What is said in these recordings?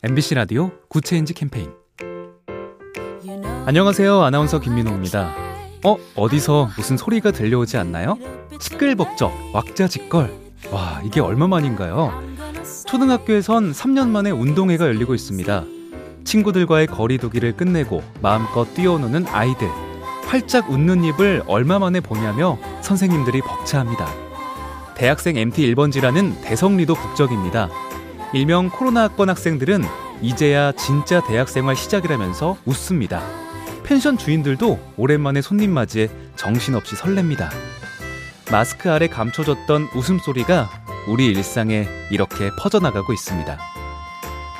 MBC 라디오 Good Change 캠페인 안녕하세요. 아나운서 김민호입니다. 어, 어디서 무슨 소리가 들려오지 않나요? 시끌벅적, 왁자지껄. 와, 이게 얼마만인가요? 초등학교에선 3년 만에 운동회가 열리고 있습니다. 친구들과의 거리두기를 끝내고 마음껏 뛰어노는 아이들. 활짝 웃는 입을 얼마 만에 보냐며 선생님들이 벅차합니다. 대학생 MT 1번지라는 대성리도 북적입니다. 일명 코로나 학번 학생들은 이제야 진짜 대학생활 시작이라면서 웃습니다. 펜션 주인들도 오랜만에 손님 맞이에 정신없이 설렙니다. 마스크 아래 감춰졌던 웃음소리가 우리 일상에 이렇게 퍼져나가고 있습니다.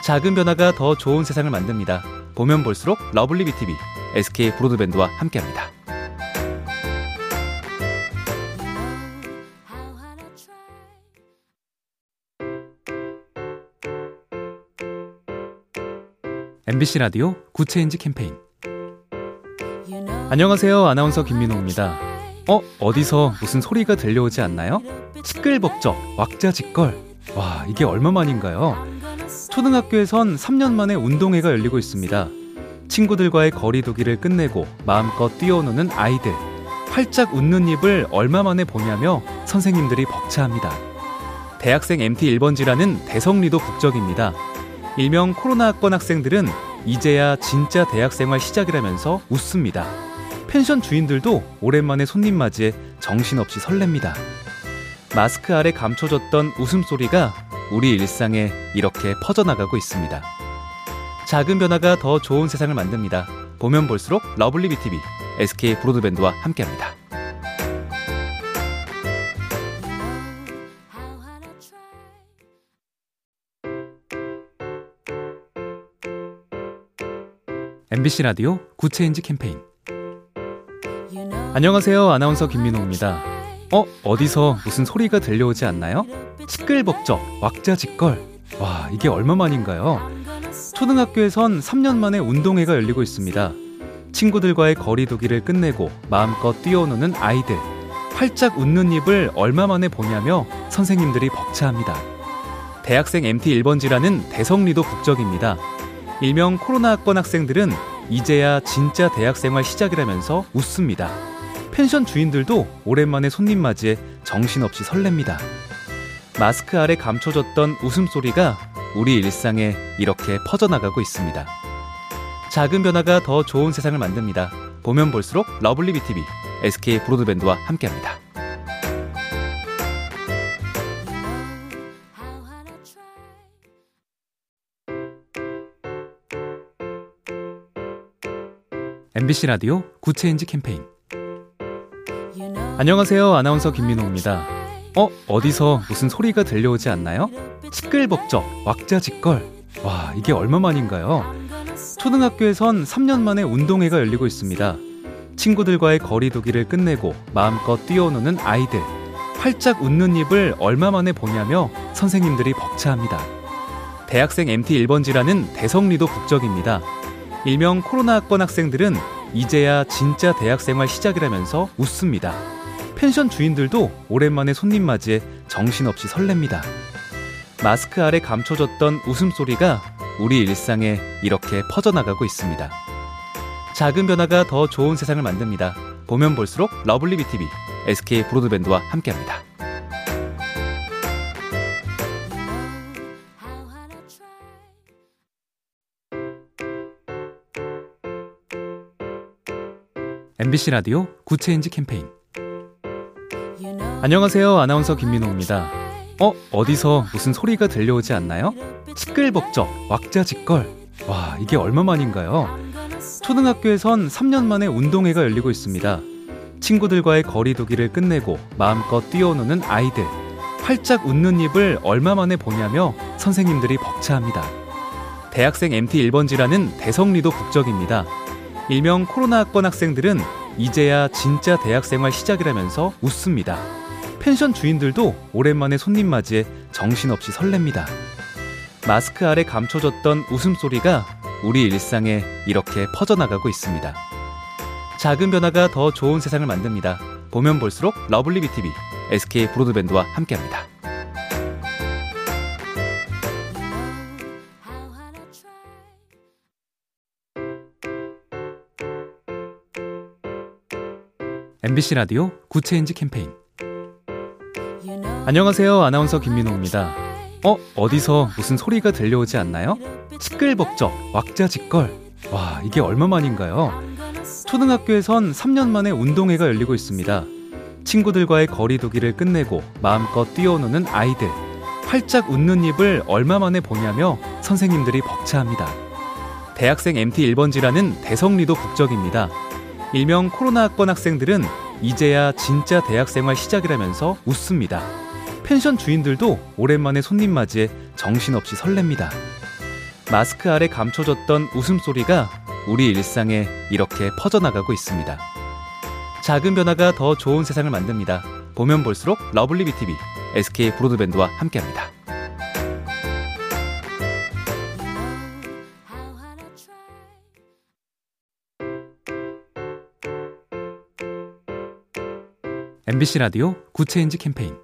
작은 변화가 더 좋은 세상을 만듭니다. 보면 볼수록 lovely B tv SK 브로드밴드와 함께합니다. MBC 라디오 Good Change 캠페인 안녕하세요. 아나운서 김민호입니다. 어, 어디서 무슨 소리가 들려오지 않나요? 시끌벅적, 왁자지껄. 와, 이게 얼마만인가요? 초등학교에선 3년 만에 운동회가 열리고 있습니다. 친구들과의 거리두기를 끝내고 마음껏 뛰어노는 아이들. 활짝 웃는 입을 얼마 만에 보냐며 선생님들이 벅차합니다. 대학생 MT 1번지라는 대성리도 북적입니다. 일명 코로나 학번 학생들은 이제야 진짜 대학생활 시작이라면서 웃습니다. 펜션 주인들도 오랜만에 손님 맞이에 정신없이 설렙니다. 마스크 아래 감춰졌던 웃음소리가 우리 일상에 이렇게 퍼져나가고 있습니다. 작은 변화가 더 좋은 세상을 만듭니다. 보면 볼수록 lovely B tv SK 브로드밴드와 함께합니다. MBC 라디오 Good Change 캠페인 안녕하세요. 아나운서 김민호입니다. 어, 어디서 무슨 소리가 들려오지 않나요? 시끌벅적, 왁자지껄. 와, 이게 얼마만인가요? 초등학교에선 3년 만에 운동회가 열리고 있습니다. 친구들과의 거리두기를 끝내고 마음껏 뛰어노는 아이들. 활짝 웃는 입을 얼마 만에 보냐며 선생님들이 벅차합니다. 대학생 MT 1번지라는 대성리도 북적입니다. 일명 코로나 학번 학생들은 이제야 진짜 대학생활 시작이라면서 웃습니다. 펜션 주인들도 오랜만에 손님 맞이에 정신없이 설렙니다. 마스크 아래 감춰졌던 웃음소리가 우리 일상에 이렇게 퍼져나가고 있습니다. 작은 변화가 더 좋은 세상을 만듭니다. 보면 볼수록 lovely B tv SK 브로드밴드와 함께합니다. MBC 라디오 Good Change 캠페인 안녕하세요. 아나운서 김민호입니다. 어, 어디서 무슨 소리가 들려오지 않나요? 시끌벅적, 왁자지껄. 와, 이게 얼마만인가요? 초등학교에선 3년 만에 운동회가 열리고 있습니다. 친구들과의 거리두기를 끝내고 마음껏 뛰어노는 아이들. 활짝 웃는 입을 얼마 만에 보냐며 선생님들이 벅차합니다. 대학생 MT 1번지라는 대성리도 북적입니다. 일명 코로나 학번 학생들은 이제야 진짜 대학생활 시작이라면서 웃습니다. 펜션 주인들도 오랜만에 손님 맞이에 정신없이 설렙니다. 마스크 아래 감춰졌던 웃음소리가 우리 일상에 이렇게 퍼져나가고 있습니다. 작은 변화가 더 좋은 세상을 만듭니다. 보면 볼수록 러블리 비티비 SK 브로드밴드와 함께합니다. MBC 라디오 Good Change 캠페인 안녕하세요. 아나운서 김민호입니다. 어, 어디서 무슨 소리가 들려오지 않나요? 시끌벅적, 왁자지껄. 와, 이게 얼마만인가요? 초등학교에선 3년 만에 운동회가 열리고 있습니다. 친구들과의 거리두기를 끝내고 마음껏 뛰어노는 아이들. 활짝 웃는 입을 얼마 만에 보냐며 선생님들이 벅차합니다. 대학생 MT 1번지라는 대성리도 북적입니다. 일명 코로나 학번 학생들은 이제야 진짜 대학생활 시작이라면서 웃습니다. 펜션 주인들도 오랜만에 손님 맞이에 정신없이 설렙니다. 마스크 아래 감춰졌던 웃음소리가 우리 일상에 이렇게 퍼져나가고 있습니다. 작은 변화가 더 좋은 세상을 만듭니다. 보면 볼수록 러블리 비티비 SK 브로드밴드와 함께합니다. MBC 라디오 Good Change 캠페인 안녕하세요. 아나운서 김민호입니다. 어, 어디서 무슨 소리가 들려오지 않나요? 시끌벅적, 왁자지껄. 와, 이게 얼마만인가요? 초등학교에선 3년 만에 운동회가 열리고 있습니다. 친구들과의 거리두기를 끝내고 마음껏 뛰어노는 아이들. 활짝 웃는 입을 얼마 만에 보냐며 선생님들이 벅차합니다. 대학생 MT 1번지라는 대성리도 북적입니다. 일명 코로나 학번 학생들은 이제야 진짜 대학생활 시작이라면서 웃습니다. 펜션 주인들도 오랜만에 손님 맞이에 정신없이 설렙니다. 마스크 아래 감춰졌던 웃음소리가 우리 일상에 이렇게 퍼져나가고 있습니다. 작은 변화가 더 좋은 세상을 만듭니다. 보면 볼수록 러블리 비티비 SK 브로드밴드와 함께합니다. MBC 라디오 Good Change 캠페인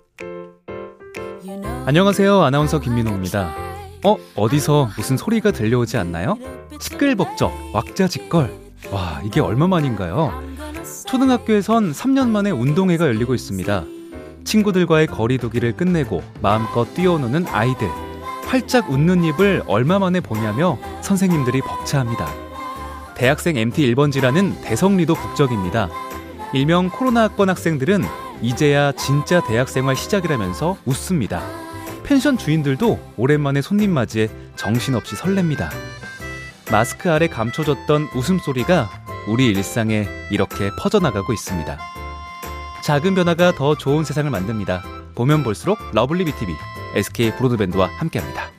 안녕하세요. 아나운서 김민호입니다. 어, 어디서 무슨 소리가 들려오지 않나요? 시끌벅적, 왁자지껄. 와, 이게 얼마만인가요? 초등학교에선 3년 만에 운동회가 열리고 있습니다. 친구들과의 거리두기를 끝내고 마음껏 뛰어노는 아이들. 활짝 웃는 입을 얼마 만에 보냐며 선생님들이 벅차합니다. 대학생 MT 1번지라는 대성리도 북적입니다. 일명 코로나 학번 학생들은 이제야 진짜 대학생활 시작이라면서 웃습니다. 펜션 주인들도 오랜만에 손님 맞이에 정신없이 설렙니다. 마스크 아래 감춰졌던 웃음소리가 우리 일상에 이렇게 퍼져나가고 있습니다. 작은 변화가 더 좋은 세상을 만듭니다. 보면 볼수록 러블리 비티비 SK 브로드밴드와 함께합니다.